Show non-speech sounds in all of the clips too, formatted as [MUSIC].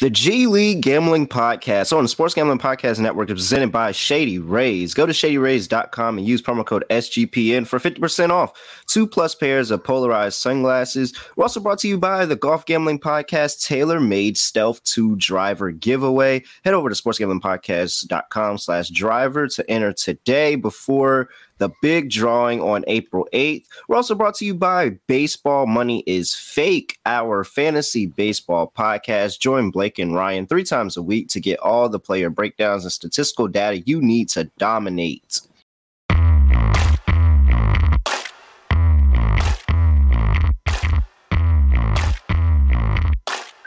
The G League Gambling Podcast on the Sports Gambling Podcast Network is presented by Shady Rays. Go to shadyrays.com and use promo code SGPN for 50% off two plus pairs of polarized sunglasses. We're also brought to you by the Golf Gambling Podcast TaylorMade Stealth 2 Driver Giveaway. Head over to sportsgamblingpodcast.com slash driver to enter today before the big drawing on April 8th. We're also brought to you by Baseball Money is Fake, our fantasy baseball podcast. Join Blake and Ryan three times a week to get all the player breakdowns and statistical data you need to dominate.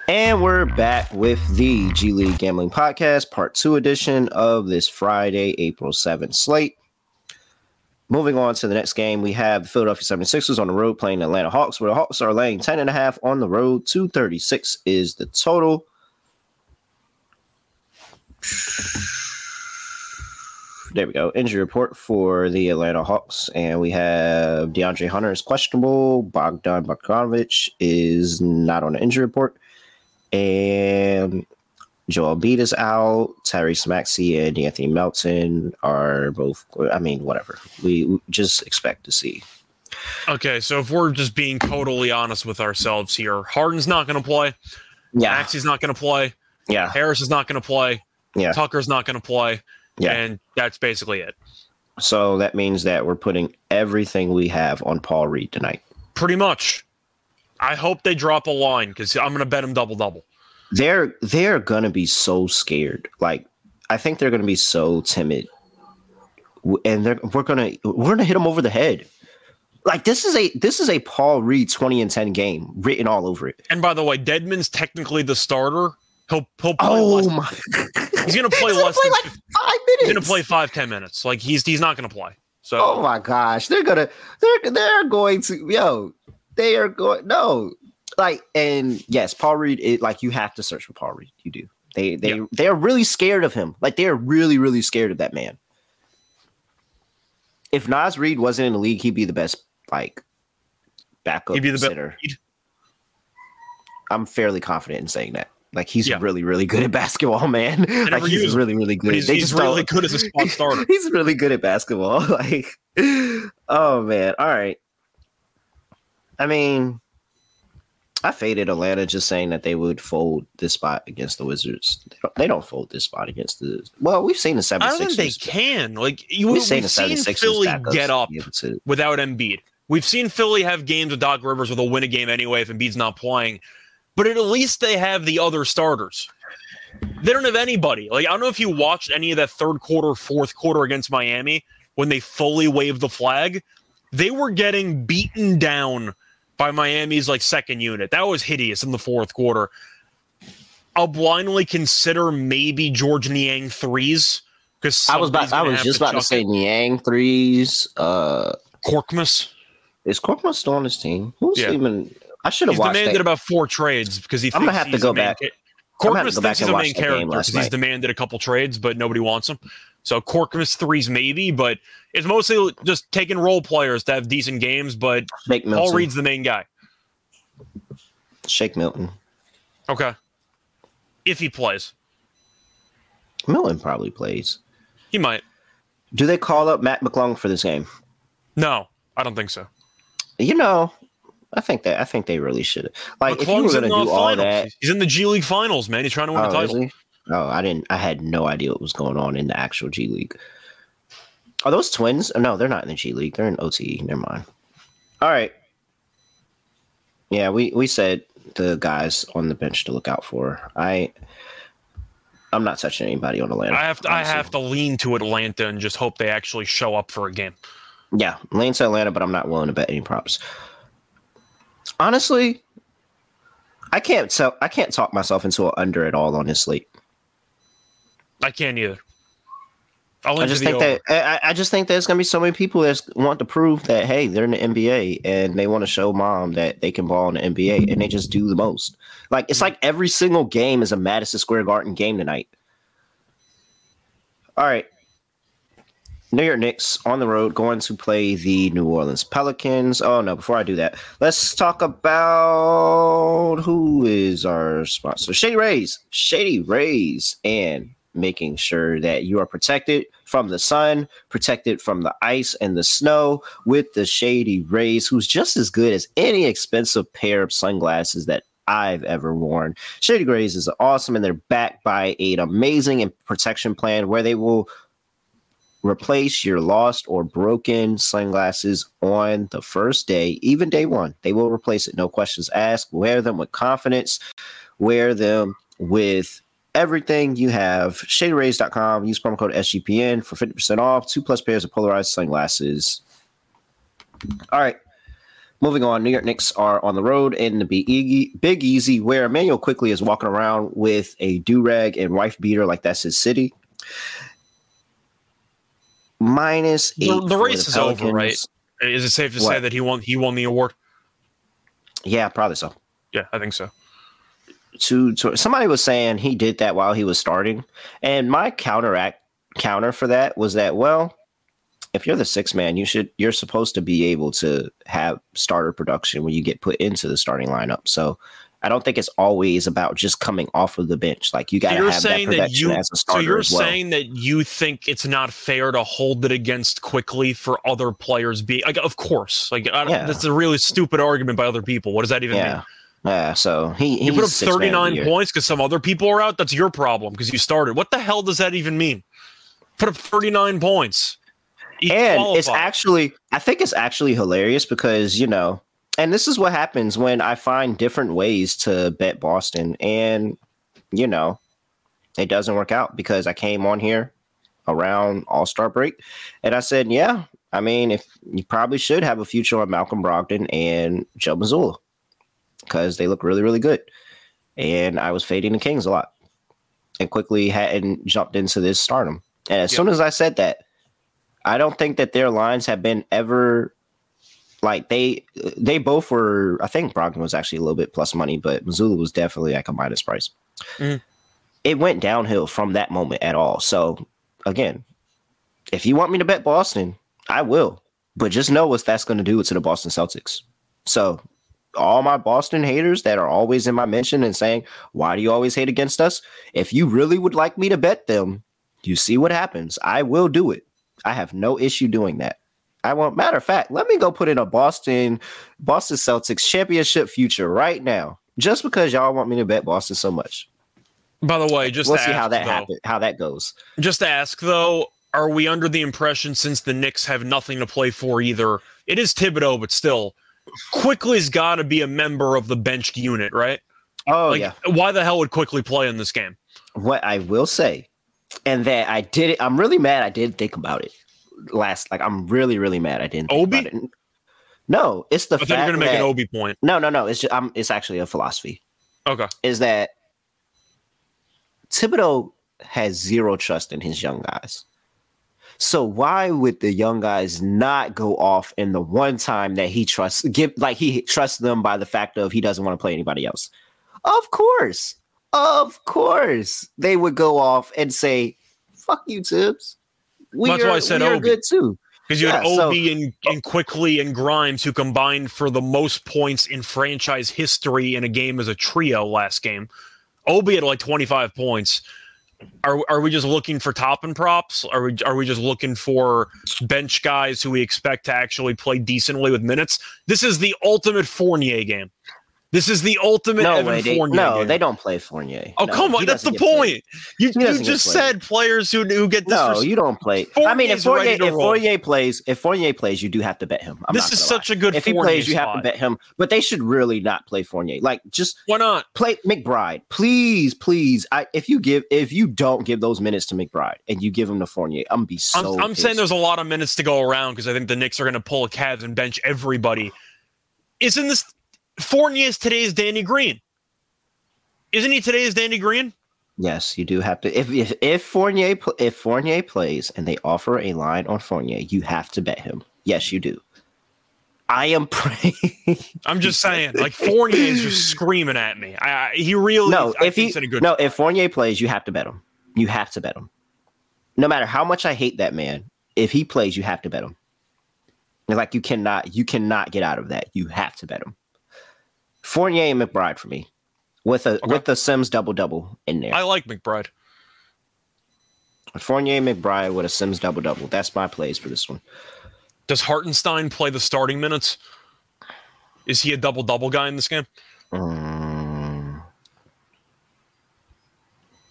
And we're back with the G League Gambling Podcast, part two edition of this Friday, April 7th slate. Moving on to the next game, we have the Philadelphia 76ers on the road playing the Atlanta Hawks, where the Hawks are laying 10 and a half on the road. 236 is the total. There we go. Injury report for the Atlanta Hawks. And we have DeAndre Hunter is questionable. Bogdan Bogdanovic is not on the injury report. And Joel Embiid is out. Tyrese Maxey and Anthony Melton are both. I mean, whatever. We, we just expect to see. Okay, so if we're just being totally honest with ourselves here, Harden's not going to play. Yeah. Maxey's not going to play. Yeah. Harris is not going to play. Yeah. Tucker's not going to play. Yeah. And that's basically it. So that means that we're putting everything we have on Paul Reed tonight. Pretty much. I hope they drop a line because I'm going to bet him double double. They're they're gonna be so scared. Like I think they're gonna be so timid, and they're we're gonna we're gonna hit them over the head. Like this is a this is a Paul Reed twenty and ten game written all over it. And by the way, Dedmon's technically the starter. He'll he'll play Oh less. my! [LAUGHS] He's to play He's gonna less play than like five minutes. he's to play five ten minutes. Like he's he's not going to play. So Oh my gosh, they're gonna they're they're going to yo, they are going no like and yes, Paul Reed. It, like you have to search for Paul Reed. You do. They they Yeah. they are really scared of him. Like they are really really scared of that man. If Nas Reed wasn't in the league, he'd be the best like backup he'd be the best. center. I'm fairly confident in saying that. Like he's Yeah. really really good at basketball, man. [LAUGHS] Like he's use him, really really good. He's, They he's just really good as a spot [LAUGHS] starter. He's really good at basketball. [LAUGHS] Like, oh man. All right. I mean, I faded Atlanta just saying that they would fold this spot against the Wizards. They don't, they don't fold this spot against the. Well, we've seen the 76ers. I don't think they can. Like you, We've we've seen seen, the 76ers Philly get up to- without Embiid. We've seen Philly have games with Doc Rivers where they'll win a game anyway if Embiid's not playing. But at least they have the other starters. They don't have anybody. Like I don't know if you watched any of that third quarter, fourth quarter against Miami when they fully waved the flag. They were getting beaten down by Miami's like second unit. That was hideous in the fourth quarter. I'll blindly consider maybe Georges Niang threes because I was about, I was just about to say Niang threes. Uh, Korkmaz is Korkmaz still on his team? Who's Yeah. even? I should have watched demanded that. about four trades because he. I'm gonna have to go back. ca- I'm gonna have to go back thinks he's the main character because he's demanded a couple trades, but nobody wants him. So Korkmaz threes maybe, but it's mostly just taking role players to have decent games. But Shake Milton. Paul Reed's the main guy. Shake Milton. Okay, if he plays, Milton probably plays. he might. Do they call up Mac McClung for this game? No, I don't think so. You know, I think that I think they really should. Like, if you were McClung's going in to the do all finals. that, He's in the G League finals, man. He's trying to win oh, the is title. Oh, I didn't. I had no idea what was going on in the actual G League. Are those twins? Oh, no, they're not in the G League. They're in OTE. Never mind. All right. Yeah, we we said the guys on the bench to look out for. I I'm not touching anybody on Atlanta. I have to. I have to lean to Atlanta and just hope they actually show up for a game. Yeah, lean to Atlanta, but I'm not willing to bet any props. Honestly, I can't tell. I can't talk myself into an under at all on this slate. I can't either. I'll I just think over. that I, I just think there's gonna be so many people that want to prove that hey, they're in the NBA and they want to show mom that they can ball in the NBA and they just do the most. Like it's like every single game is a Madison Square Garden game tonight. All right. New York Knicks on the road going to play the New Orleans Pelicans. Oh no, before I do that, let's talk about who is our sponsor. Shady Rays. Shady Rays and making sure that you are protected from the sun, protected from the ice and the snow with the Shady Rays, who's just as good as any expensive pair of sunglasses that I've ever worn. Shady Rays is awesome and they're backed by an amazing protection plan where they will replace your lost or broken sunglasses on the first day, even day one. They will replace it, no questions asked. Wear them with confidence, wear them with everything you have. ShadyRays.com. Use promo code SGPN for 50% off. Two plus pairs of polarized sunglasses. All right. Moving on, New York Knicks are on the road in the Big Easy, where Immanuel Quickley is walking around with a do rag and wife beater like that's his city. Minus eight. The, the race the is over, right? Is it safe to what? say that he won? He won the award. Yeah, probably so. Yeah, I think so to, to somebody was saying he did that while he was starting, and my counteract counter for that was that well, if you're the six man, you should you're supposed to be able to have starter production when you get put into the starting lineup. So I don't think it's always about just coming off of the bench. Like you got to so have that production that you, as a starter. So you're well. saying that you think it's not fair to hold it against Quickley for other players Be like, of course, like yeah. that's a really stupid argument by other people. What does that even yeah. mean? Yeah, so he he put up 39 points because some other people are out. That's your problem because you started. What the hell does that even mean? Put up 39 points. He and qualified. it's actually, I think it's actually hilarious because you know, and this is what happens when I find different ways to bet Boston, and you know, it doesn't work out because I came on here around All Star break, and I said, yeah, I mean, if you probably should have a future on Malcolm Brogdon and Joe Mazzulla because they look really, really good. And I was fading the Kings a lot and Quickley hadn't jumped into this stardom. And as yep. soon as I said that, I don't think that their lines have been ever like they they both were. I think Brogdon was actually a little bit plus money, but Mazzulla was definitely like a minus price. Mm. It went downhill from that moment at all. So again, if you want me to bet Boston, I will. But just know what that's going to do to the Boston Celtics. So all my Boston haters that are always in my mention and saying, Why do you always hate against us? If you really would like me to bet them, you see what happens. I will do it. I have no issue doing that. I won't. Matter of fact, let me go put in a Boston Boston Celtics championship future right now, just because y'all want me to bet Boston so much. By the way, just we'll see ask, how that happens, how that goes. Just to ask though, are we under the impression since the Knicks have nothing to play for either? It is Thibodeau, but still, Quickley's got to be a member of the benched unit, right? Oh like, yeah. Why the hell would Quickley play in this game? What I will say, and that I did it. I'm really mad. I did think about it last. Like I'm really, really mad. I didn't. Obi. No, it's the. I thought you were gonna make that, an Obi point. No, no, no. It's just. I'm, it's actually a philosophy. Okay. Is that Thibodeau has zero trust in his young guys. So why would the young guys not go off in the one time that he trusts give like he trusts them by the fact of he doesn't want to play anybody else? Of course. Of course. They would go off and say, fuck you, Thibs. We That's are, why I said Obi. good too. Because you yeah, had Obi so, and, and Quickley and Grimes who combined for the most points in franchise history in a game as a trio last game. Obi had like 25 points are are we just looking for top and props? Are we are we just looking for bench guys who we expect to actually play decently with minutes? This is the ultimate Fournier game. This is the ultimate no Evan way, they, Fournier. No, game. they don't play Fournier. Oh no, come on, that's the point. You, you just said players who who get this. No, you don't play. Fournier's I mean, if Fournier if Fournier plays, if Fournier plays, you do have to bet him. I'm this is such lie. a good. If Fournier he plays, you have to bet him. But they should really not play Fournier. Like just why not play McBride? Please, please. I, if you give if you don't give those minutes to McBride and you give him to Fournier, I'm gonna be so. I'm, I'm saying there's a lot of minutes to go around because I think the Knicks are going to pull a Cavs and bench everybody. Isn't this Fournier is today's Danny Green. Isn't he today's Danny Green? Yes, you do have to. If if, if Fournier if Fournier plays and they offer a line on Fournier, you have to bet him. Yes, you do. I am [LAUGHS] praying. I'm just saying, like Fournier is just screaming at me. I, I he really no. I if he no, if Fournier plays, you have to bet him. You have to bet him. No matter how much I hate that man, if he plays, you have to bet him. Like you cannot, you cannot get out of that. You have to bet him. Fournier and McBride for me, with a Okay. with the Sims double double in there. I like McBride. Fournier and McBride with a Sims double double. That's my plays for this one. Does Hartenstein play the starting minutes? Is he a double double guy in this game? Mm,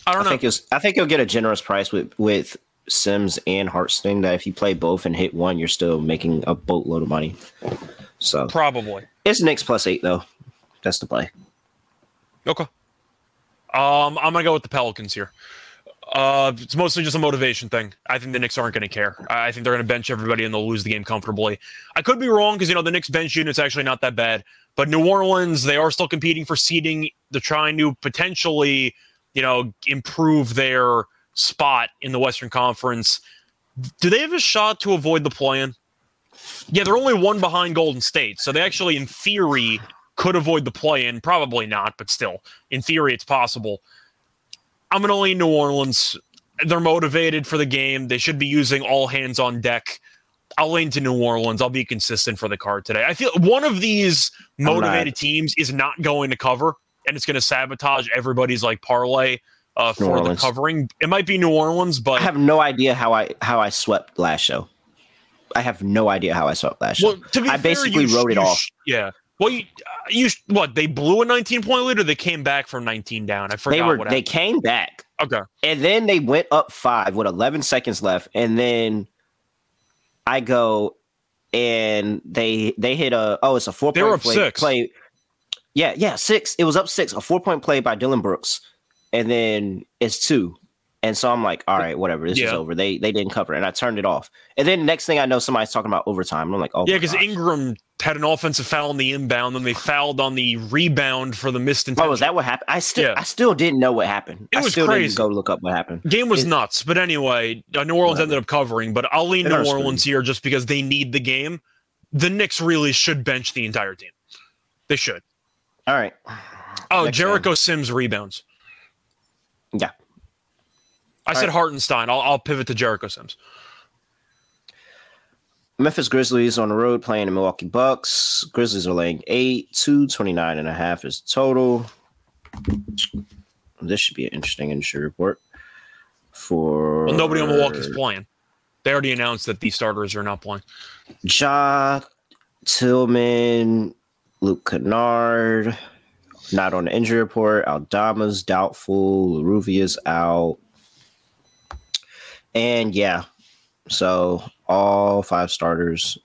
I I don't know. think I think you'll get a generous price with with Sims and Hartenstein. That if you play both and hit one, you're still making a boatload of money. So Probably. it's Knicks plus eight though. That's the play. Okay. Um, I'm gonna go with the Pelicans here. Uh, it's mostly just a motivation thing. I think the Knicks aren't going to care. I I think they're going to bench everybody and they'll lose the game comfortably. I could be wrong because you know the Knicks bench unit's actually not that bad. But New Orleans, they are still competing for seeding. They're trying to potentially, you know, improve their spot in the Western Conference. Do they have a shot to avoid the play-in? Yeah, they're only one behind Golden State, so they actually, in theory, could avoid the play-in. Probably not, but still, in theory, it's possible. I'm going to lean New Orleans. They're motivated for the game. They should be using all hands on deck. I'll lean to New Orleans. I'll be consistent for the card today. I feel one of these motivated teams is not going to cover, and it's going to sabotage everybody's like parlay uh, for the covering. It might be New Orleans, but I have no idea how I how I swept last show. I have no idea how I swept last show. well, to be I fair, basically sh- wrote it off. yeah. Well, you, uh, you what? They blew a 19 point lead, or they came back from 19 down. I forgot they were what they happened. came back Okay. and then they went up five with 11 seconds left and then i go and they they hit a oh it's a four They were point up play, six. play yeah yeah six it was up six a four point play by dillon brooks and then it's two and so i'm like all right whatever this is over they they didn't cover it and i turned it off and then next thing i know somebody's talking about overtime and i'm like oh Yeah, because. Ingram had an offensive foul on the inbound, then they fouled on the rebound for the missed oh intention. was that what happened i still Yeah. i still didn't know what happened It i was still crazy. didn't go look up what happened Game was It- nuts, but anyway, uh, New Orleans Whatever. ended up covering. But I'll lean New Orleans here just because they need the game. The Knicks really should bench the entire team. They should. all right Oh, Next Jericho Sims rebounds. Yeah. I All said right. Hartenstein. I'll, I'll pivot to Jericho Sims. Memphis Grizzlies on the road playing the Milwaukee Bucks. Grizzlies are laying eight, 229 and a half is total. This should be an interesting injury report for Well, nobody on Milwaukee's playing. They already announced that these starters are not playing. Ja Tillman, Luke Kennard, not on the injury report. Aldama's doubtful. LaRavia's out. And yeah, so all five starters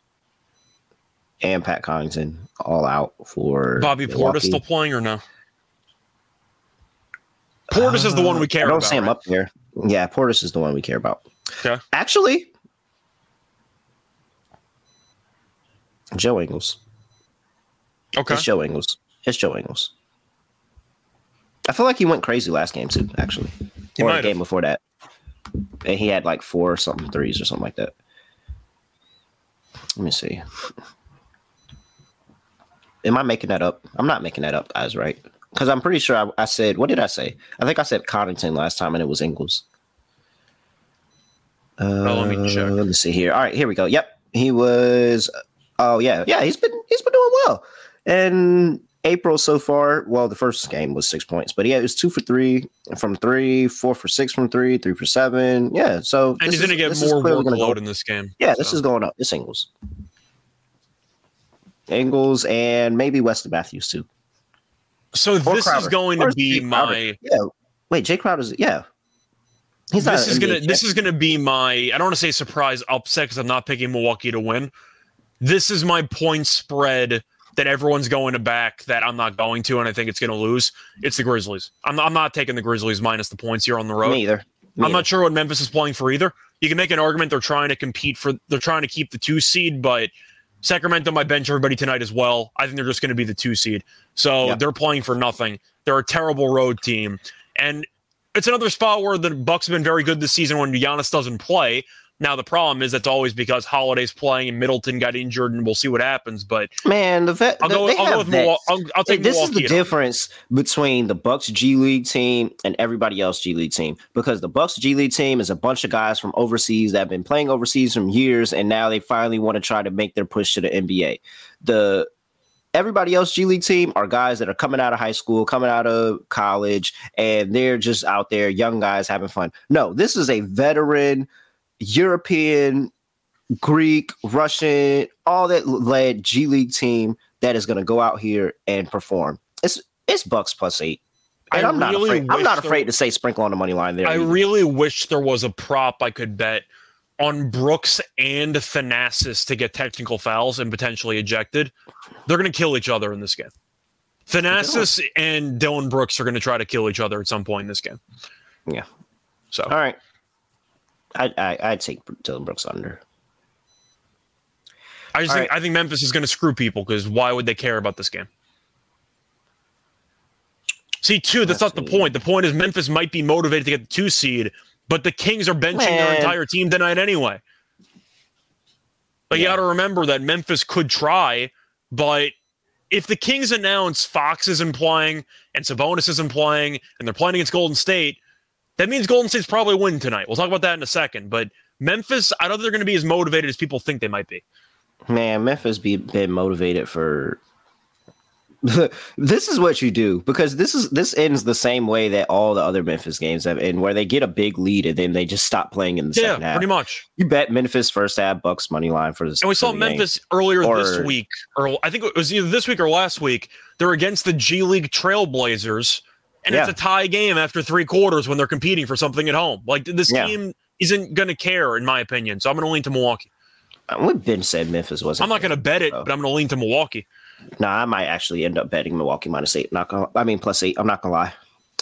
and Pat Connaughton all out for Bobby Portis still playing or no? Portis is the one we uh, care I don't about. see him right? up there. Yeah, Portis is the one we care about. Okay. Actually, Joe Ingles. Okay. It's Joe Ingles. It's Joe Ingles. I feel like he went crazy last game too. Actually, He or the game before that, and he had like four or something threes or something like that. Let me see. Am I making that up? I'm not making that up, guys. Right? Because I'm pretty sure I, I said. What did I say? I think I said Connaughton last time, and it was Ingles. Uh, let me check. Let me see here. All right, here we go. Yep, he was. Oh yeah, yeah. He's been he's been doing well. And April so far, well, the first game was six points, but yeah, it was two for three from three, four for six from three, three for seven. Yeah, so And he's going to get more workload go- in this game. Yeah, this is going up. It's Ingles, Ingles, and maybe Wesley Matthews too. So Or this is going Or to be my. Yeah. Wait, Jae Crowder's yeah. He's. This is gonna. This is gonna be my. I don't want to say surprise upset because I'm not picking Milwaukee to win. This is my point spread that everyone's going to back that I'm not going to, and I think it's going to lose. It's the Grizzlies. I'm, I'm not taking the Grizzlies minus the points here on the road. Me either. Me I'm not sure what Memphis is playing for either. You can make an argument they're trying to compete for. They're trying to keep the two seed, but Sacramento might bench everybody tonight as well. I think they're just going to be the two seed. So they're playing for nothing. They're a terrible road team, and it's another spot where the Bucks have been very good this season when Giannis doesn't play. Now the problem is that's always because Holiday's playing and Middleton got injured, and we'll see what happens. But Man, the vet. I'll go. they I'll go with. Milwaukee. I'll, I'll take this is the difference between the Bucks G League team and everybody else G League team because the Bucks G League team is a bunch of guys from overseas that have been playing overseas from years and now they finally want to try to make their push to the NBA. The everybody else G League team are guys that are coming out of high school, coming out of college, and they're just out there, young guys having fun. No, this is a veteran European, Greek, Russian, all that led G League team that is going to go out here and perform. It's it's Bucks plus eight. And I I'm not afraid. I'm not there- afraid to say sprinkle on the money line there. I either. really wish there was a prop I could bet on Brooks and Thanasis to get technical fouls and potentially ejected. They're going to kill each other in this game. Thanasis and Dillon Brooks are going to try to kill each other at some point in this game. Yeah. So all right. I I I'd take Dillon Brooks under. I just all think I think Memphis is going to screw people because why would they care about this game? See, two, that's not the That's point. The point is Memphis might be motivated to get the two seed, but the Kings are benching their entire team tonight anyway. But you got to remember that Memphis could try, but if the Kings announce Fox isn't playing and Sabonis isn't playing and they're playing against Golden State, that means Golden State's probably win tonight. We'll talk about that in a second. But Memphis, I don't think they're going to be as motivated as people think they might be. Man, Memphis be been motivated for. [LAUGHS] this is what you do because this is this ends the same way that all the other Memphis games have, and where they get a big lead and then they just stop playing in the Yeah, second half. pretty much. You bet Memphis first half Bucks money line for this. And we saw the game. Memphis earlier this week, or I think it was either this week or last week. They're against the G League Trailblazers, and it's a tie game after three quarters when they're competing for something at home. Like this Yeah. team isn't going to care, in my opinion. So I'm going to lean to Milwaukee. Uh, What Ben said Memphis wasn't. I'm not going to bet it, Oh. but I'm going to lean to Milwaukee. No, I might actually end up betting Milwaukee minus eight. Not gonna. I mean plus eight. I'm not gonna lie.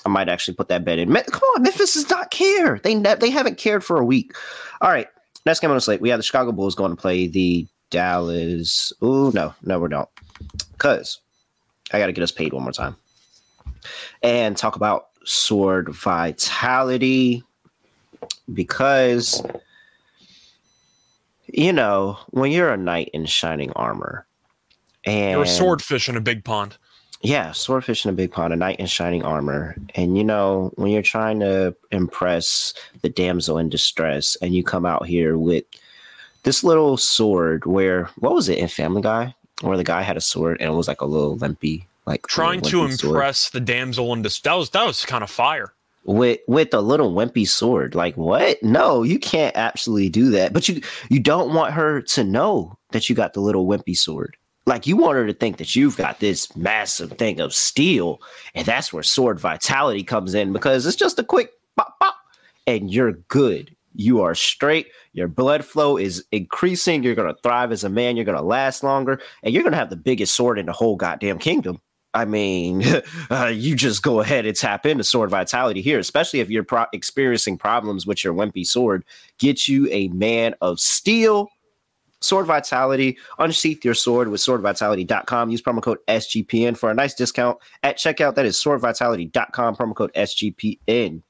I might actually put that bet in. Me- Come on, Memphis does not care. They ne- they haven't cared for a week. All right, next game on the slate, we have the Chicago Bulls going to play the Dallas. Oh no, no, we don't. Cause I got to get us paid one more time and talk about sword vitality because you know when you're a knight in shining armor and You're a swordfish in a big pond. yeah, swordfish in a big pond, a knight in shining armor. And you know, when you're trying to impress the damsel in distress, and you come out here with this little sword where what was it in Family Guy? Where the guy had a sword and it was like a little limpy, like Trying to wimpy sword. impress the damsel in distress. That was, that was kind of fire. with with a little wimpy sword. Like what? No, you can't actually do that. But you you don't want her to know that you got the little wimpy sword. Like you want her to think that you've got this massive thing of steel, and that's where sword vitality comes in because it's just a quick pop pop, and you're good. You are straight. Your blood flow is increasing. You're gonna thrive as a man. You're gonna last longer, and you're gonna have the biggest sword in the whole goddamn kingdom. I mean, [LAUGHS] uh, you just go ahead and tap into sword vitality here, especially if you're pro- experiencing problems with your wimpy sword. Get you a man of steel. Sword Vitality. Unsheath your sword with swordvitality.com. Use promo code SGPN for a nice discount at checkout. That is swordvitality.com, promo code SGPN.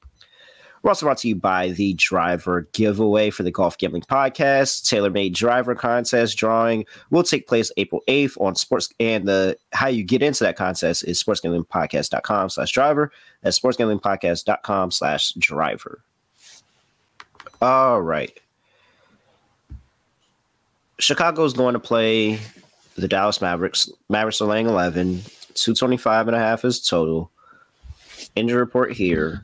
We're also brought to you by the driver giveaway for the Golf Gambling Podcast. TaylorMade driver contest drawing will take place April 8th on sports. And the how you get into that contest is sportsgamblingpodcast.com slash driver. That's sportsgamblingpodcast.com slash driver. All right. Chicago's going to play the Dallas Mavericks. Mavericks are laying 11. 225 and a half is total. Injury report here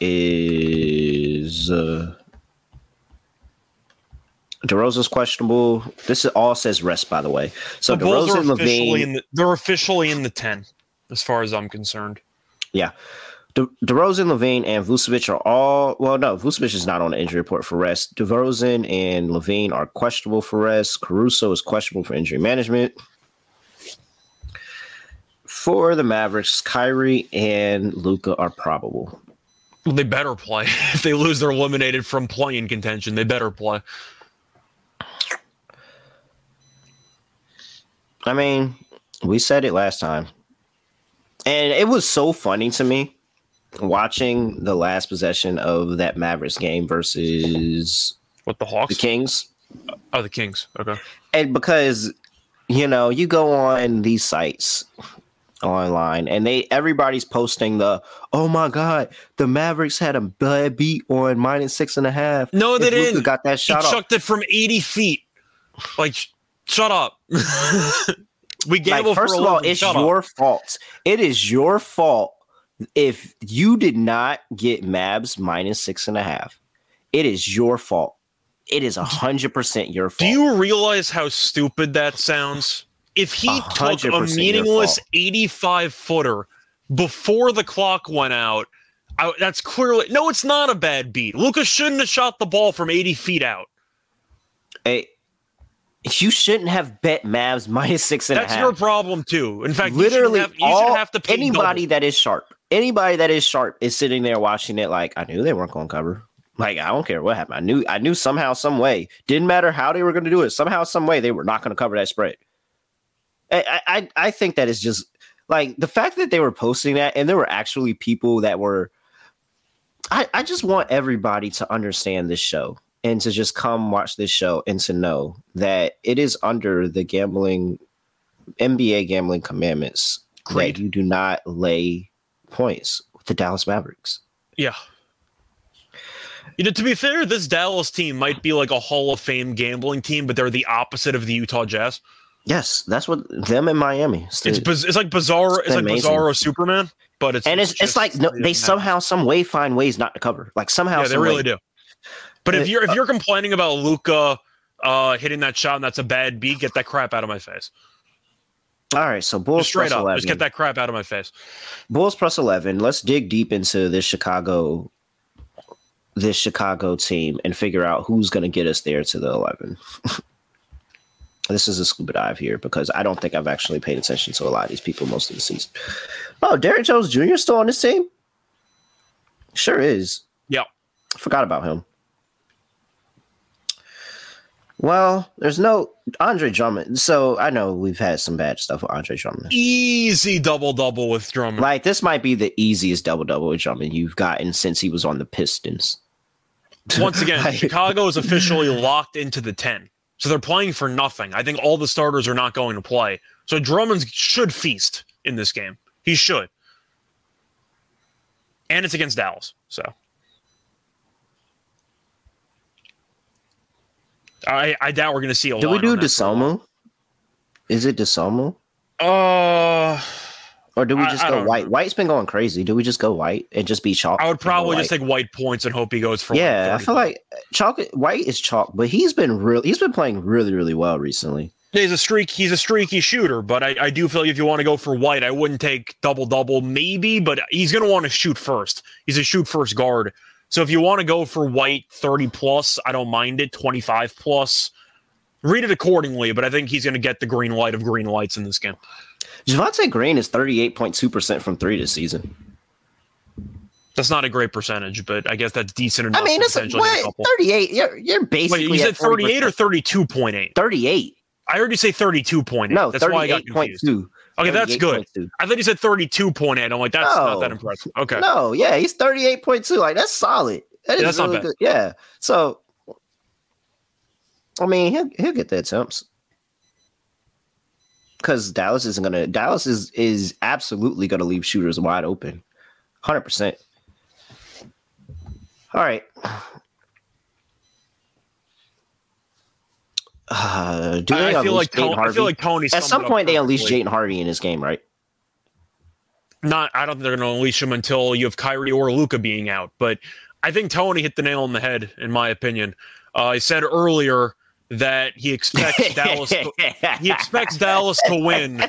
is uh, DeRozan's questionable. This is, all says rest, by the way. So the DeRozan, are officially LaVine, in the, they're officially in the 10, as far as I'm concerned. yeah. De- DeRozan, LaVine, and Vucevic are all well. No, Vucevic is not on the injury report for rest. DeRozan and LaVine are questionable for rest. Caruso is questionable for injury management. For the Mavericks, Kyrie and Luka are probable. Well, they better play. [LAUGHS] if they lose, they're eliminated from playing contention. They better play. I mean, we said it last time. And it was so funny to me watching the last possession of that Mavericks game versus What the Hawks? the Kings, Oh, the Kings. Okay. and because you know you go on these sites online and they everybody's posting the oh my god the Mavericks had a bad beat on minus six and a half. No, they didn't. Got that He shot off. chucked it from 80 feet. Like, shut up. [LAUGHS] we Like, first for of all, it's Shut up. your fault. It is your fault if you did not get Mavs minus six and a half. It is your fault. It is a hundred percent your fault. Do you realize how stupid that sounds? If he took a meaningless 85 footer before the clock went out, I, that's clearly no, it's not a bad beat. Luka's shouldn't have shot the ball from 80 feet out. Hey, you shouldn't have bet Mavs minus six and a half. That's your problem too. In fact, Literally, you should have, you all should have to anybody double. that is sharp, anybody that is sharp is sitting there watching it. Like I knew they weren't going to cover. Like I don't care what happened. I knew. I knew somehow, some way. Didn't matter how they were going to do it. Somehow, some way, they were not going to cover that spread. I, I I think that is just like the fact that they were posting that, and there were actually people that were. I I just want everybody to understand this show and to just come watch this show and to know that it is under the gambling NBA gambling commandments Agreed. that you do not lay points with the Dallas Mavericks. Yeah. You know, to be fair, this Dallas team might be like a Hall of Fame gambling team, but they're the opposite of the Utah Jazz. Yes, that's what them in Miami. It's It's biz- it's like Bizarro. It's It's like amazing. Bizarro Superman, but it's and it's it's just like no, the- they somehow some way find ways not to cover. Like somehow yeah, they some really way. do. But if Uh, you're if you're complaining about Luka uh, hitting that shot and that's a bad beat, get that crap out of my face. All right, so Bulls Just straight plus up, 11. just get that crap out of my face. Bulls plus 11. Let's dig deep into this Chicago this Chicago team and figure out who's going to get us there to the 11. [LAUGHS] this is a scuba dive here because I don't think I've actually paid attention to a lot of these people most of the season. Oh, Derrick Jones Jr. still on this team? Sure is. Yeah. Forgot about him. Well, there's no Andre Drummond. So I know we've had some bad stuff with Andre Drummond. Easy double double with Drummond. Like this might be the easiest double double with Drummond you've gotten since he was on the Pistons. Once again, Like- [LAUGHS] Chicago is officially locked into the 10. So they're playing for nothing. I think all the starters are not going to play. So Drummond should feast in this game. He should. And it's against Dallas. So I, I doubt we're going to see a lot. Do we do on that for a while. Desomu? Is it Desomu? Uh, Or do we just I go don't white? know. White's been going crazy. Do we just go white and just be chalk? I would probably just take white points and hope he goes for like Yeah, I feel like chalk. White is chalk, but he's been real. He's been playing really, really well recently. He's a streak. He's a streaky shooter, but I, I do feel like if you want to go for white, I wouldn't take double double, maybe, but he's going to want to shoot first. He's a shoot first guard. So if you want to go for white 30 plus, I don't mind it. 25 plus, read it accordingly, but I think he's going to get the green light of green lights in this game. Javonte Green is thirty eight point two percent from three this season. That's not a great percentage, but I guess that's decent enough. I mean, it's potentially what thirty eight. You're you're basically Wait, you said 38 or 32.8? thirty eight. I heard you say 32.8. No, that's why I got confused. two. Okay, that's good. I thought you said 32.8. I'm like, that's not that impressive. Okay. No, yeah, he's thirty eight point two. Like that's solid. That is Yeah, not really bad. good. Yeah. So, I mean, he'll he'll get the attempts because Dallas isn't gonna. Dallas is is absolutely gonna leave shooters wide open, hundred percent. All right. Uh, do they I, I feel like Tony, I feel like Tony At some point, they unleash. Jaden Hardy in this game, right? Not, I don't think they're going to unleash him until you have Kyrie or Luka being out. But I think Tony hit the nail on the head, in my opinion. Uh, he said earlier that he expects Dallas. To, he expects Dallas to win,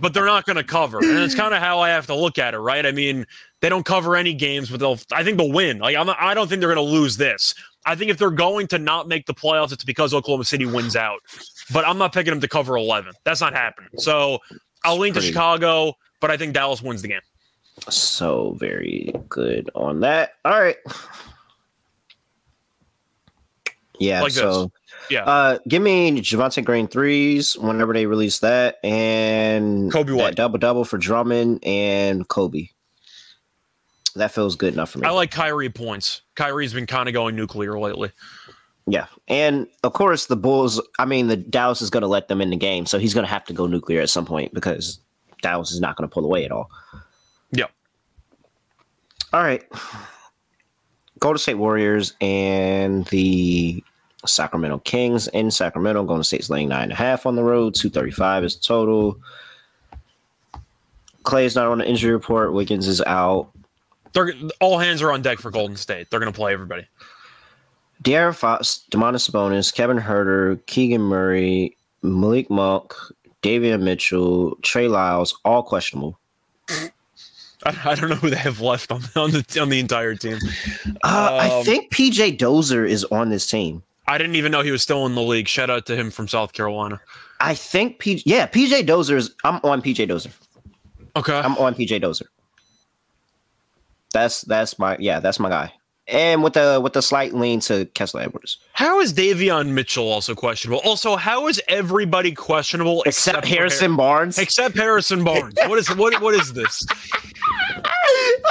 but they're not going to cover. And it's kind of how I have to look at it, right? I mean, they don't cover any games, but they'll. I think they'll win. Like I'm, not, I don't think they're going to lose this. I think if they're going to not make the playoffs, it's because Oklahoma City wins out. But I'm not picking them to cover 11. That's not happening. So I'll lean to Chicago, but I think Dallas wins the game. So very good on that. All right. [SIGHS] Yeah. Like this. Yeah. uh, give me Javonte Green threes whenever they release that, and Coby White. double double for Drummond and Kobe. That feels good enough for me. I like Kyrie points. Kyrie's been kind of going nuclear lately. Yeah, and of course the Bulls. I mean, the Dallas is going to let them in the game, so he's going to have to go nuclear at some point because Dallas is not going to pull away at all. Yep. All right. Golden State Warriors and the Sacramento Kings in Sacramento. Golden State's laying nine and a half on the road. Two thirty five is total. Clay is not on the injury report. Wiggins is out. They're all hands are on deck for Golden State. They're going to play everybody. De'Aaron Fox, Domantas Sabonis, Kevin Huerter, Keegan Murray, Malik Monk, Davion Mitchell, Trey Lyles, all questionable. I, [LAUGHS] I don't know who they have left on, on the on the entire team. Uh, I Um, think PJ Dozier is on this team. I didn't even know he was still in the league. Shout out to him from South Carolina. I think P. Yeah, PJ Dozier is. I'm on PJ Dozier. Okay. I'm on PJ Dozier. That's that's my yeah, that's my guy. And with the with the slight lean to Kessler Edwards, How is Davion Mitchell also questionable? Also, how is everybody questionable except, for Harrison Har- Barnes. except Harrison Barnes? what is what what is this? [LAUGHS]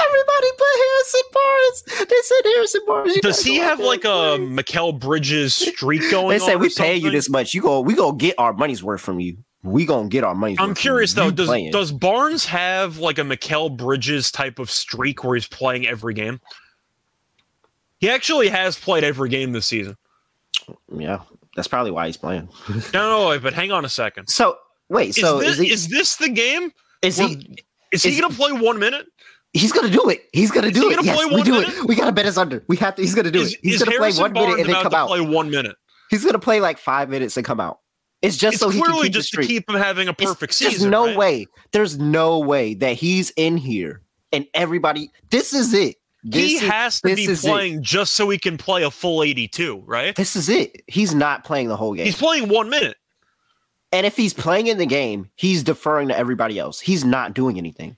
Everybody but Harrison Barnes. They said Harrison Barnes. Does he have like a. Mikal Bridges streak [LAUGHS] going They said or we paying you this much. You go. We gonna get our money's worth from you. We gonna get our money's. I'm curious though. Does playing. does Barnes have like a Mikal Bridges type of streak where he's playing every game? He actually has played every game this season. yeah, that's probably why he's playing. No, no, wait, but hang on a second. So wait, Is so this is he? is this the game? Is he? Is he going to play one minute? He's gonna do it. He's gonna Is do it. gonna Yes, we do minute? it. We gotta bet us under. We have to. He's gonna do Is, it. He's gonna Harrison play one Barnes minute and then come out. play one minute? He's gonna play like five minutes and come out. It's just It's so he can clearly keep the just to keep him having a It's- perfect There's season. no right? way. There's no way that he's in here and everybody. This is it. This He is, has to be is it. playing just so he can play a full 82, right? This is it. He's not playing the whole game. He's playing one minute. and if he's playing in the game, he's deferring to everybody else. He's not doing anything.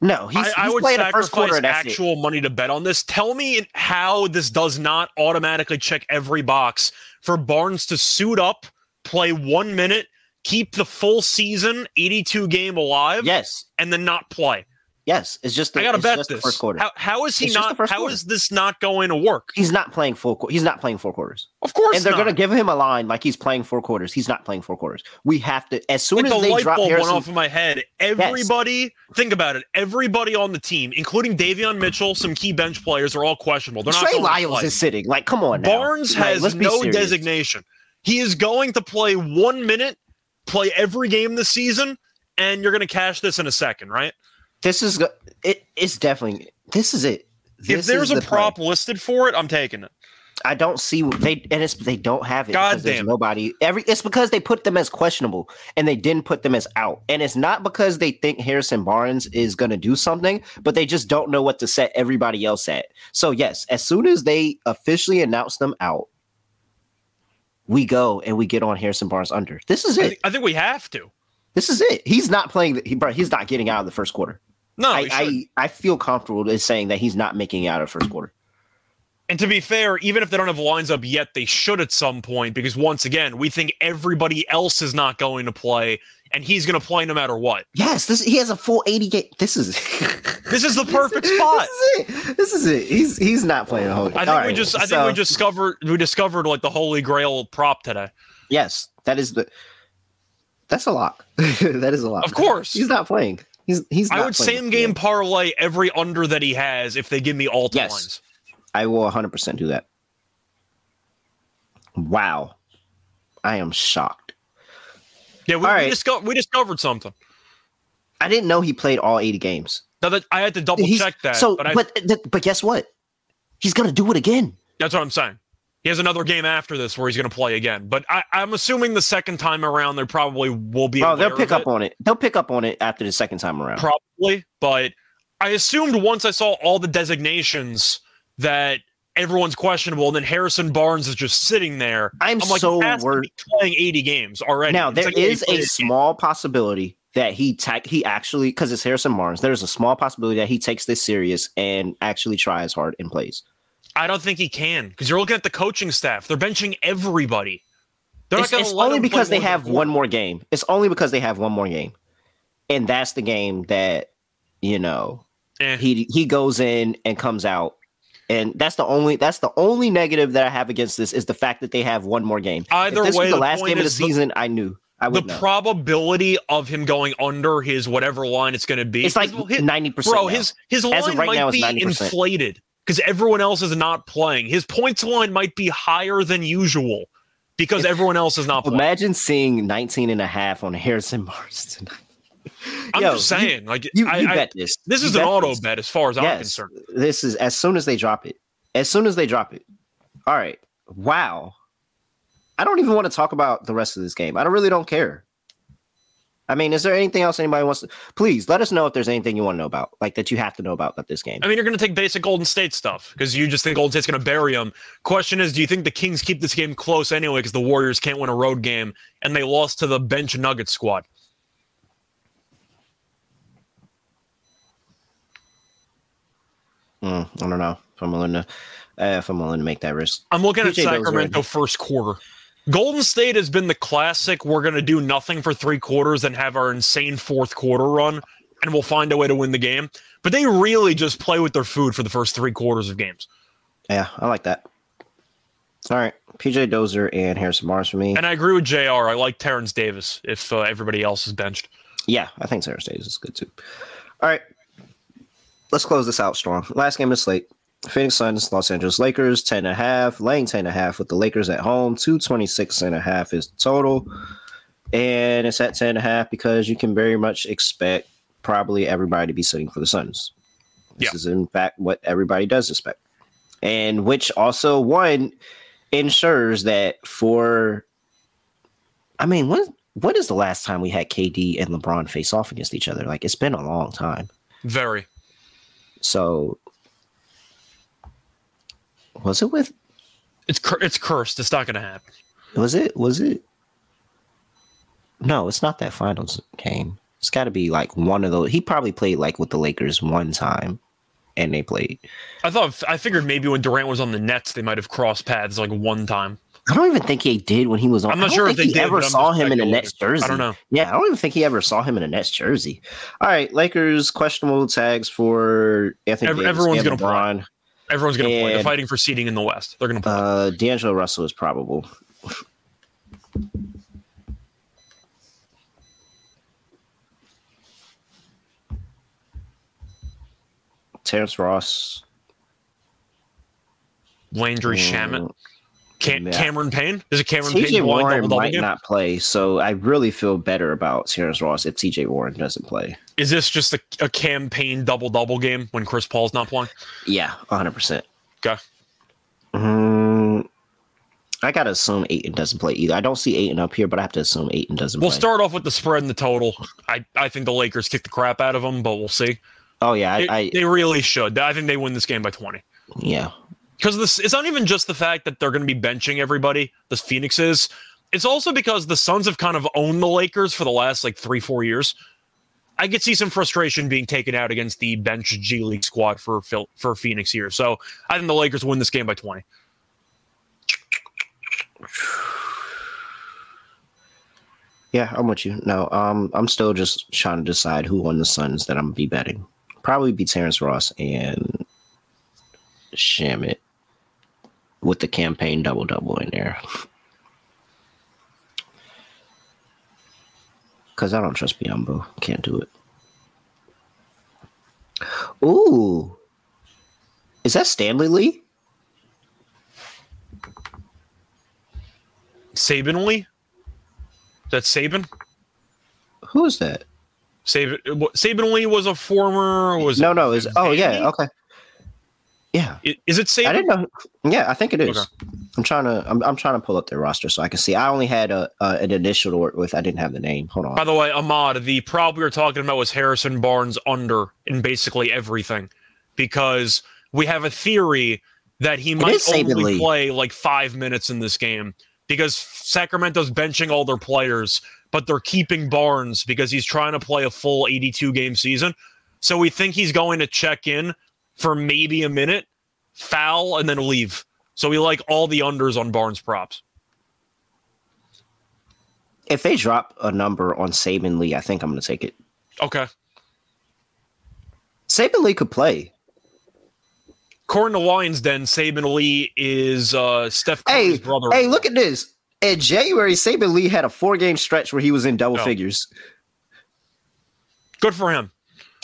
No, he's, I, I would playing sacrifice first quarter. And that's it. actual money to bet on this. Tell me how this does not automatically check every box for Barnes to suit up, play one minute, keep the full season 82 game alive, Yes, and then not play. Yes. It's just the, I gotta bet this. the first quarter. How, how is he It's not? How quarter. is this not going to work? he's not playing full. He's not playing four quarters. Of course, and they're not. going to give him a line like he's playing four quarters. He's not playing four quarters. We have to as soon like as the they light drop bulb Harrison. went off of my head. Everybody, think about it. Everybody on the team, including Davion Mitchell, some key bench players, are all questionable. They're not Trey to Lyles is sitting. Like, come on, now. Barnes has let's no serious. designation. He is going to play one minute, play every game this season, and you're going to cash this in a second, right? This is it. It's definitely this is it. if there's a the play. prop listed for it, I'm taking it. I don't see they and it's they don't have it. God damn nobody. Every it's because they put them as questionable and they didn't put them as out. And it's not because they think Harrison Barnes is going to do something, but they just don't know what to set everybody else at. So yes, as soon as they officially announce them out, we go and we get on Harrison Barnes under. This is I, it. I think we have to. This is it. He's not playing. The, he, bro, he's not getting out of the first quarter. No, I. I I feel comfortable in saying that he's not making it out of first quarter. And to be fair, even if they don't have lines up yet, they should at some point because once again, we think everybody else is not going to play, and he's going to play no matter what. Yes, this he has a full eighty game. This is [LAUGHS] This is the perfect spot. This is it. This is it. He's he's not playing a whole. Game. I think All we right, just I think we discovered we discovered like the holy grail prop today. yes. That is the. That's a lock. [LAUGHS] that is a lock. Of course. he's not playing. He's he's. I would same game parlay every under that he has if they give me alt Yes. lines. I will 100 percent do that. Wow, I am shocked. Yeah, we, All we, right. disco- we discovered something. I didn't know he played all 80 games. Now that I had to double He's- check that, So, but, I, but but guess what? He's gonna do it again. that's what I'm saying. He has another game after this where he's going to play again. But I, I'm assuming the second time around, there probably will be. Oh, they'll pick up it, on it. They'll pick up on it after the second time around. probably. But I assumed once I saw all the designations that everyone's questionable, and then Harrison Barnes is just sitting there. I'm, I'm like, so worried. playing 80 games already. Now there like, is a small possibility that he ta- he actually because it's Harrison Barnes. There's a small possibility that he takes this serious and actually tries hard and plays. I don't think he can because you're looking at the coaching staff. They're benching everybody. They're It's, it's only because they have one more game. It's only because they have one more game, and that's the game that you know. Eh. He he goes in and comes out. And that's the only that's the only negative that I have against this is the fact that they have one more game. Either way, was the last game of the is the- season, I knew I the know. probability of him going under his whatever line it's going to be. it's like ninety percent. bro, his his line right might now, be 90%. inflated because everyone else is not playing. His points line might be higher than usual because If- everyone else is not playing. Imagine seeing 19 and a half on Harrison Marston. [LAUGHS] I'm Yo, just saying, like You, I, you I- bet this. this You is an auto this. bet as far as I'm Yes, concerned. this is as soon as they drop it. As soon as they drop it. All right. Wow. I don't even want to talk about the rest of this game. I don't really don't care. I mean, is there anything else anybody wants to? Please let us know if there's anything you want to know about, like that you have to know about about this game. I mean, you're going to take basic Golden State stuff because you just think Golden State's going to bury them. Question is, do you think the Kings keep this game close anyway because the Warriors can't win a road game and they lost to the bench Nuggets squad? Mm, I don't know if I'm willing to, uh, if I'm willing to make that risk. I'm looking at PJ Dozier. Sacramento first quarter. Golden State has been the classic. We're going to do nothing for three quarters and have our insane fourth quarter run, and we'll find a way to win the game. But they really just play with their food for the first three quarters of games. Yeah, I like that. All right, PJ Dozier and Harrison Barnes for me. And I agree with JR. I like Terrence Davis if uh, everybody else is benched. Yeah, I think Sarah Davis is good too. All right, let's close this out strong. Last game of the slate. Phoenix Suns, Los Angeles Lakers, 10 and a half, laying 10 and a half with the Lakers at home. 226 and a half is total. And it's at 10 and a half because you can very much expect probably everybody to be sitting for the Suns. This Yeah. is in fact what everybody does expect. And which also one ensures that for I mean, when when is the last time we had KD and LeBron face off against each other? Like it's been a long time. Very. So was it with It's cur- it's cursed. It's not going to happen. was it was it No, it's not that finals game. It's got to be like one of those. He probably played like with the Lakers one time and they played. I thought I figured maybe when Durant was on the Nets, they might have crossed paths like one time. I don't even think he did when he was on. I'm not sure if they he did, ever saw him in a. Nets jersey. I don't know. Yeah, I don't even think he ever saw him in a Nets jersey. All right, Lakers questionable tags for Anthony Davis everyone's and gonna play. Everyone's going to play. They're fighting for seeding in the West. They're going to play. Uh, D'Angelo Russell is probable. Terrence Ross, Landry mm, Cam- yeah. Cameron Payne. Is it Cameron TJ Payne Warren double double might game? not play, so I really feel better about Terrence Ross if TJ Warren doesn't play. Is this just a, a Cam Payne double double game when Chris Paul's not playing? Yeah, 100%. Okay. Mm, I gotta assume Ayton doesn't play either. I don't see Ayton up here, but I have to assume Ayton doesn't play. We'll play. start off with the spread and the total. I, I think the Lakers kick the crap out of them, but we'll see. oh yeah, I, They, I they really should. I think they win this game by 20. yeah. Because this it's not even just the fact that they're going to be benching everybody, the Phoenixes. It's also because the Suns have kind of owned the Lakers for the last like three, four years. I could see some frustration being taken out against the bench G League squad for for Phoenix here. So I think the Lakers win this game by 20. Yeah, I'm with you. No, um, I'm still just trying to decide who won the Suns that I'm gonna be betting. Probably be Terrence Ross and Shamet with the Cam Payne double double in there. Cause I don't trust Biyombo. Can't do it. Ooh. Is that Stanley Lee? Saben Lee? Is that Saben? Who is that? Saben, Saben Lee was a former. Was No, no, is oh yeah, okay. Yeah. Is it Saben? I didn't know. Yeah, I think it is. Okay. I'm trying to. I'm, I'm trying to pull up their roster so I can see. I only had a, a an initial to work with. I didn't have the name. Hold on. By the way, Ahmad, the prop we were talking about was Harrison Barnes under in basically everything because we have a theory that he might only Lee. play like five minutes in this game because Sacramento's benching all their players, but they're keeping Barnes because he's trying to play a full 82 game season. So we think he's going to check in for maybe a minute, foul, and then leave. So we like all the unders on Barnes props. If they drop a number on Saben Lee, I think I'm going to take it. Okay. Saben Lee could play. According to Lions Den, Saben Lee is uh, Steph Curry's Hey, brother. hey, look at this. In January, Saben Lee had a four game stretch where he was in double Oh. figures. Good for him.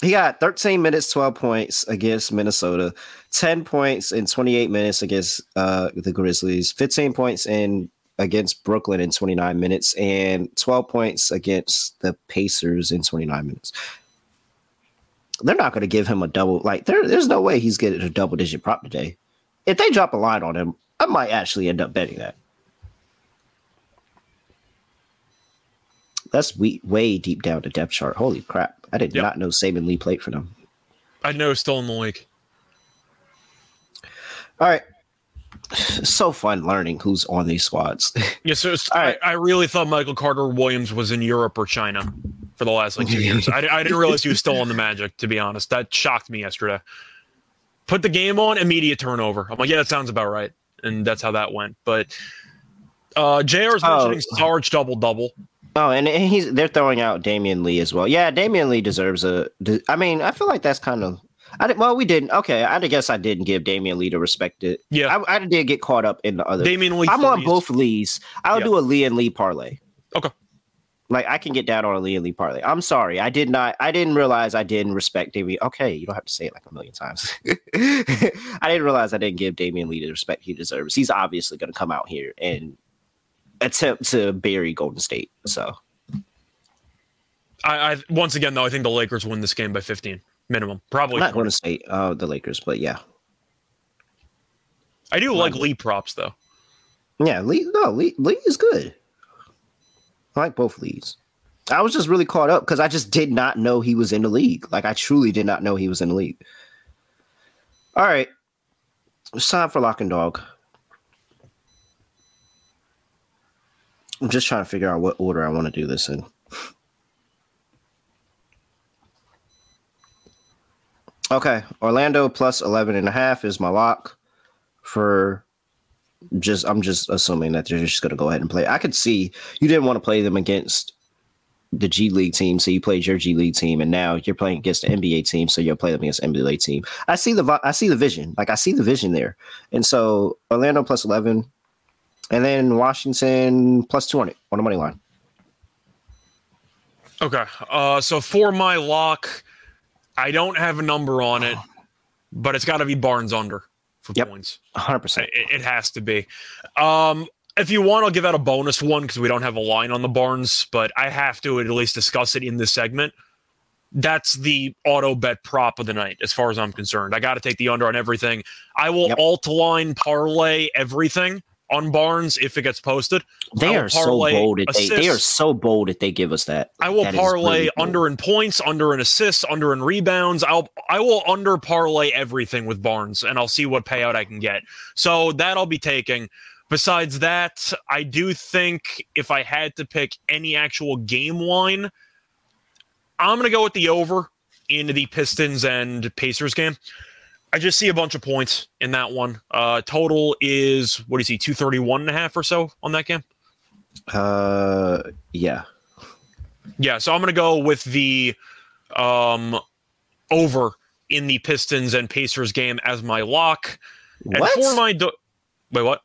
He got 13 minutes, 12 points against Minnesota, 10 points in 28 minutes against uh, the Grizzlies, 15 points in against Brooklyn in 29 minutes, and 12 points against the Pacers in 29 minutes. They're not going to give him a double. Like, there, there's no way he's getting a double digit prop today. If they drop a line on him, I might actually end up betting that. That's we, way deep down the depth chart. Holy crap. I did Yep. not know Saben Lee played for them. I know he's still in the league. All right. So fun learning who's on these squads. [LAUGHS] Yeah, so right. I, I really thought Michael Carter Williams was in Europe or China for the last like two [LAUGHS] years. I, I didn't realize he was still on the Magic. To be honest, that shocked me yesterday. Put the game on, immediate turnover. I'm like, yeah, that sounds about right, and that's how that went. But uh, Jr. is Oh. mentioning Sarge double double. Oh, and and he's they're throwing out Damion Lee as well. Yeah, Damion Lee deserves a. I mean, I feel like that's kind of. I did, well, we didn't. Okay, I guess I didn't give Damion Lee the respect it. Yeah, I, I did get caught up in the other. Damion Lee. I'm on both Lees. I'll Yeah. do a Lee and Lee parlay. Okay. Like I can get down on a Lee and Lee parlay. I'm sorry, I did not. I didn't realize I didn't respect Damion. Okay, you don't have to say it like a million times. [LAUGHS] I didn't realize I didn't give Damion Lee the respect he deserves. He's obviously going to come out here and attempt to bury Golden State. So I, I once again though, I think the Lakers win this game by 15 minimum, probably. not Golden State, uh, the Lakers, but yeah, I do like Lee props though. yeah. Lee, no, Lee, Lee is good. I like both Lees. I was just really caught up because I just did not know he was in the league. Like I truly did not know he was in the league. All right, it's time for lock and dog. I'm just trying to figure out what order I want to do this in. Okay, Orlando plus 11 and a half is my lock for just I'm just assuming that they're just going to go ahead and play. I could see you didn't want to play them against the G League team, so you played your G League team, and now you're playing against the NBA team, so you'll play them against the NBA team. I see the I see the vision, like I see the vision there, and so Orlando plus eleven, and then Washington plus two hundred on the money line. Okay. Uh, so for my lock, I don't have a number on it, but it's got to be Barnes under for Yep. points. hundred percent. It, it has to be. Um, if you want, I'll give out a bonus one because we don't have a line on the Barnes, but I have to at least discuss it in this segment. That's the auto bet prop of the night, as far as I'm concerned. I got to take the under on everything. I will Yep. alt line parlay everything on Barnes if it gets posted. They are so bold they, they are so bold that they give us that. I will That parlay really under in points, under in assists, under in rebounds. I'll I will under parlay everything with Barnes, and I'll see what payout I can get. So that I'll be taking. Besides that, I do think if I had to pick any actual game line, I'm gonna go with the over in the Pistons and Pacers game. I just see a bunch of points in that one. Uh, total is what do you see, 231 and a half or so on that game? Uh, yeah. Yeah, so I'm going to go with the um, over in the Pistons and Pacers game as my lock. And What? for my do- wait, what?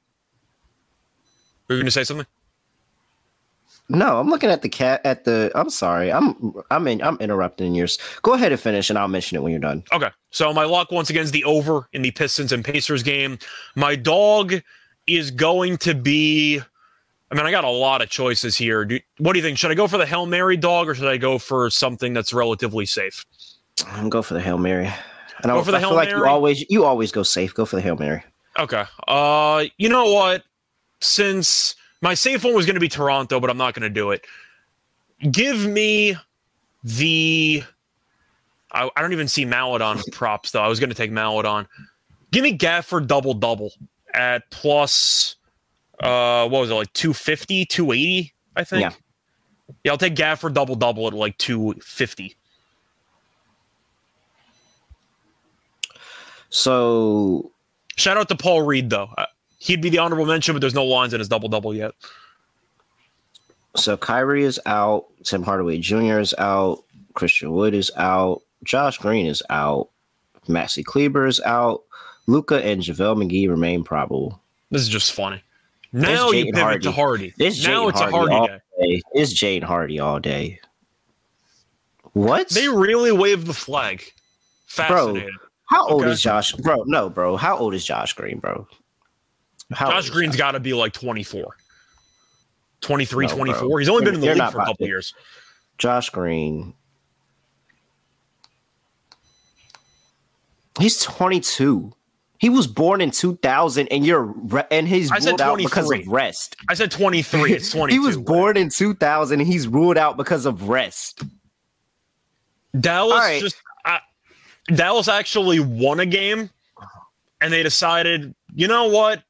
Were you going to say something? No, I'm looking at the cat at the. I'm sorry. I'm I'm in. I'm interrupting yours. Go ahead and finish, and I'll mention it when you're done. Okay, so my lock once again is the over in the Pistons and Pacers game. My dog is going to be. I mean, I got a lot of choices here. Do, what do you think? Should I go for the Hail Mary dog or should I go for something that's relatively safe? I'm go for the hail mary. And Go I, for the I Hail feel like you always you always go safe. Go for the hail mary. Okay. Uh, you know what? Since my safe one was going to be Toronto, but I'm not going to do it. Give me the. I, I don't even see Maladon props though. I was going to take Maladon. Give me Gafford double double at plus. Uh, what was it like 250, 280? I think. Yeah. Yeah, I'll take Gafford double double at like 250. So Shout out to Paul Reed though. He'd be the honorable mention, but there's no lines in his double double yet. so Kyrie is out. Tim Hardaway Jr. is out. Christian Wood is out. Josh Green is out. Maxi Kleber is out. Luka and JaVale McGee remain probable. This is just funny. Now you pivot Hardy. to Hardy. It's now Jaden it's Hardy a Hardy all day. day. It's Jaden Hardy all day. What? They really waved the flag. Fascinating. How old Okay. is Josh? Bro, no, bro. How old is Josh Green, bro? How Josh Green's got to be like 24. 23, No, bro. 24. He's only been in the You're league for a couple years. Josh Green. He's 22. He was born in 2000 and you're re- and he's I ruled out because of rest. I said 23. It's 22. [LAUGHS] He was born in 2000 and he's ruled out because of rest. Dallas All right. just I, Dallas actually won a game, and they decided, you know what?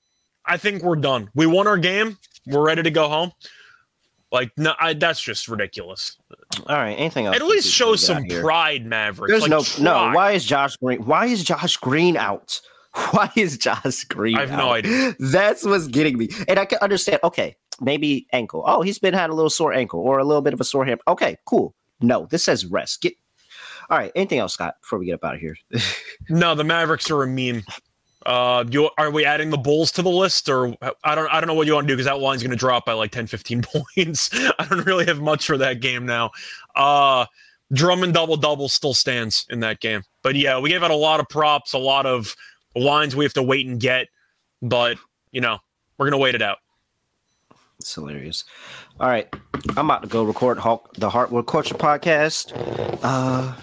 I think we're done. We won our game. We're ready to go home. Like no, I, that's just ridiculous. All right, anything else? At least show some get out here? pride, Mavericks. There's Like, no no. Why is Josh Green? Why is Josh Green out? [LAUGHS] Why is Josh Green? I have no out? idea. [LAUGHS] That's what's getting me, and I can understand. Okay, maybe ankle. Oh, he's been had a little sore ankle or a little bit of a sore hip. Okay, cool. No, this says rest. Get. All right. Anything else, Scott? Before we get up out of here, [LAUGHS] No, the Mavericks are a meme. Uh, you, are we adding the Bulls to the list, or I don't? I don't know what you want to do because that line's going to drop by like 10, 15 [LAUGHS] points. I don't really have much for that game now. Uh, Drummond double double still stands in that game, but yeah, we gave out a lot of props, a lot of lines we have to wait and get, but you know we're gonna wait it out. it's hilarious. All right, I'm about to go record Hulk, the Hardwood Culture podcast. Uh,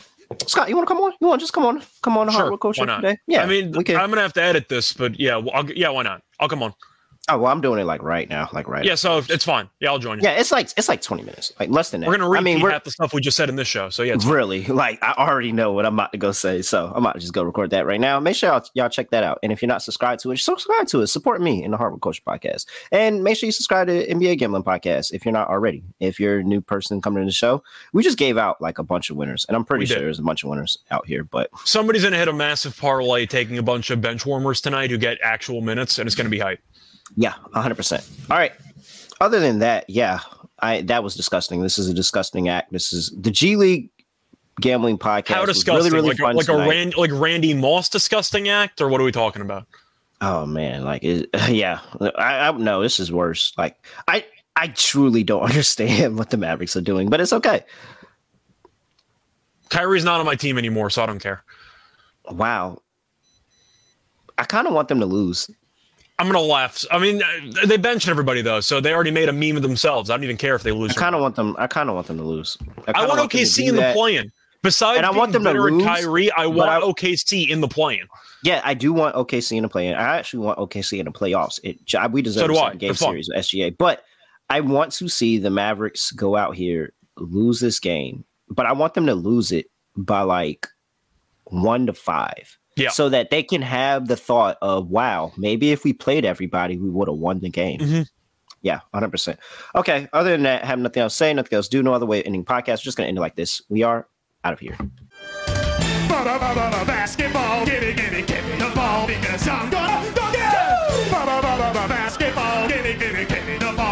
Scott, you want to come on? You want to just come on? Come on Sure, Hardwood Culture today? Yeah, I mean, we can. I'm gonna have to edit this, but yeah, well, I'll, yeah, why not? I'll come on. Oh well, I'm doing it like right now, like right. Yeah, so it's fine. Yeah, I'll join you. Yeah, it's like it's like 20 minutes, like less than that. We're gonna repeat I mean, we're half the stuff we just said in this show. So yeah, it's really [LAUGHS] like I already know what I'm about to go say, so I'm about to just go record that right now. Make sure y'all, y'all check that out, and if you're not subscribed to it, subscribe to it. Support me in the Hardwood Culture Podcast, and make sure you subscribe to NBA Gambling Podcast if you're not already. If you're a new person coming to the show, we just gave out like a bunch of winners, and I'm pretty sure there's a bunch of winners out here. But somebody's gonna hit a massive parlay taking a bunch of bench warmers tonight who get actual minutes, and it's gonna be hype. Yeah, 100. percent All right. Other than that, yeah, I that was disgusting. This is a disgusting act. This is the G League Gambling Podcast. How was disgusting! Really, really like like a. Rand, like Randy Moss disgusting act, or what are we talking about? Oh man, like it, [LAUGHS] yeah, I, I no, this is worse. Like I I truly don't [LAUGHS] understand what the Mavericks are doing, but it's okay. Kyrie's not on my team anymore, so I don't care. Wow. I kind of want them to lose. I'm gonna laugh. I mean, uh, they benched everybody though, so they already made a meme of themselves. I don't even care if they lose. I kind of want them. I kind of want them to lose. I kinda want OKC do in the that. play-in. Besides, And I want them to lose, Kyrie, I want I- OKC in the play-in. Yeah, I do want OKC in the play. I actually want OKC in the playoffs. It we deserve So a I. game series with SGA, but I want to see the Mavericks go out here lose this game, but I want them to lose it by like one to five yeah. so that they can have the thought of, wow, maybe if we played everybody, we would have won the game. Mm-hmm. Yeah, 100%. Okay. Other than that, have nothing else to say, nothing else to do, no other way ending podcast. We're just going to end it like this. We are out of here. Basketball, give me, give me, give me the ball because I'm gonna go. Basketball.